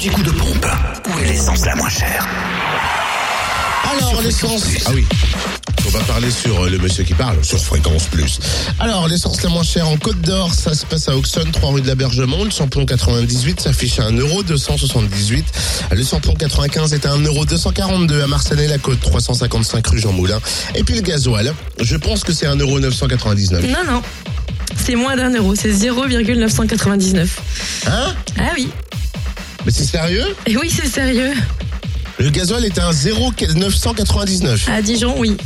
L'anti-coup de pompe. Où est l'essence la moins chère Alors, l'essence. Ah oui. On va parler sur euh, le monsieur qui parle, sur Fréquence Plus. Alors, l'essence la moins chère en Côte d'Or, ça se passe à Auxonne, 3 rue de l'Abergement. Le samplon 98 s'affiche à 1,278€. Le samplon 95 est à 1,242€ à Marsanet-la-Côte, 355 rue Jean Moulin. Et puis le gasoil, je pense que c'est 1,999€. Non, non. C'est moins d'un euro, c'est 0,999. Hein? Ah oui. Mais c'est sérieux Et oui, c'est sérieux. Le gasoil est à 1,999€. À Dijon, oui.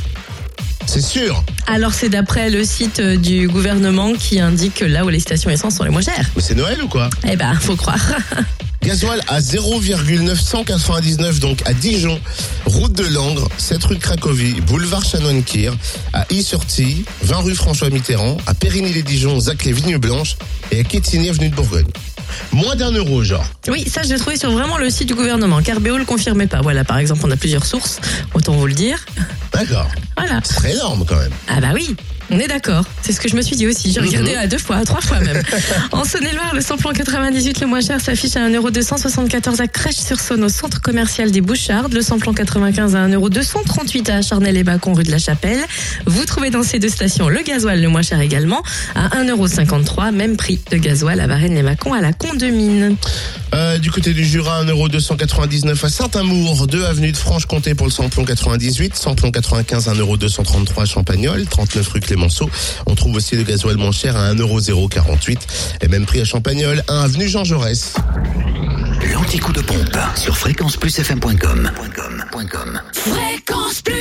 C'est sûr. Alors c'est d'après le site euh, du gouvernement qui indique là où les stations essence sont les moins chères. Mais c'est Noël ou quoi Eh ben, faut croire. Gasoil à 0,999 donc à Dijon, route de Langres, 7 rue de Cracovie, boulevard Chanoine-Kir, à Y-sur-Tille, 20 rue François Mitterrand, à Périgny-les-Dijon, Zac les Vignes Blanches et à Quétigny avenue de Bourgogne. Moins d'un euro genre. Oui, ça je l'ai trouvé sur vraiment le site du gouvernement. Carbéo le confirmait pas. Voilà, par exemple, on a plusieurs sources, autant vous le dire. D'accord. C'est très énorme quand même. Ah bah oui. On est d'accord, c'est ce que je me suis dit aussi. J'ai mhm. regardé à deux fois, à trois fois même. en Saône-et-Loire, le samplon 98 le moins cher s'affiche à 1,274€ à Crèche-sur-Saône, au centre commercial des Bouchardes. Le samplon 95 à 1,238€ à Charnay-les-Bacons, rue de la Chapelle. Vous trouvez dans ces deux stations le gasoil le moins cher également, à 1,53€, même prix de gasoil à Varennes-les-Bacons, à la Condemine. Euh, du côté du Jura, 1,299€ à Saint-Amour, 2 avenue de Franche-Comté pour le samplon 98, samplon 95 1,2 0233 Champagnol, 39 rue Clémenceau. On trouve aussi le gasoil moins cher à 1,048€. Et même prix à Champagnol, 1 avenue Jean Jaurès. L'anticoup de pompe sur fréquenceplusfm.com. Fréquence plus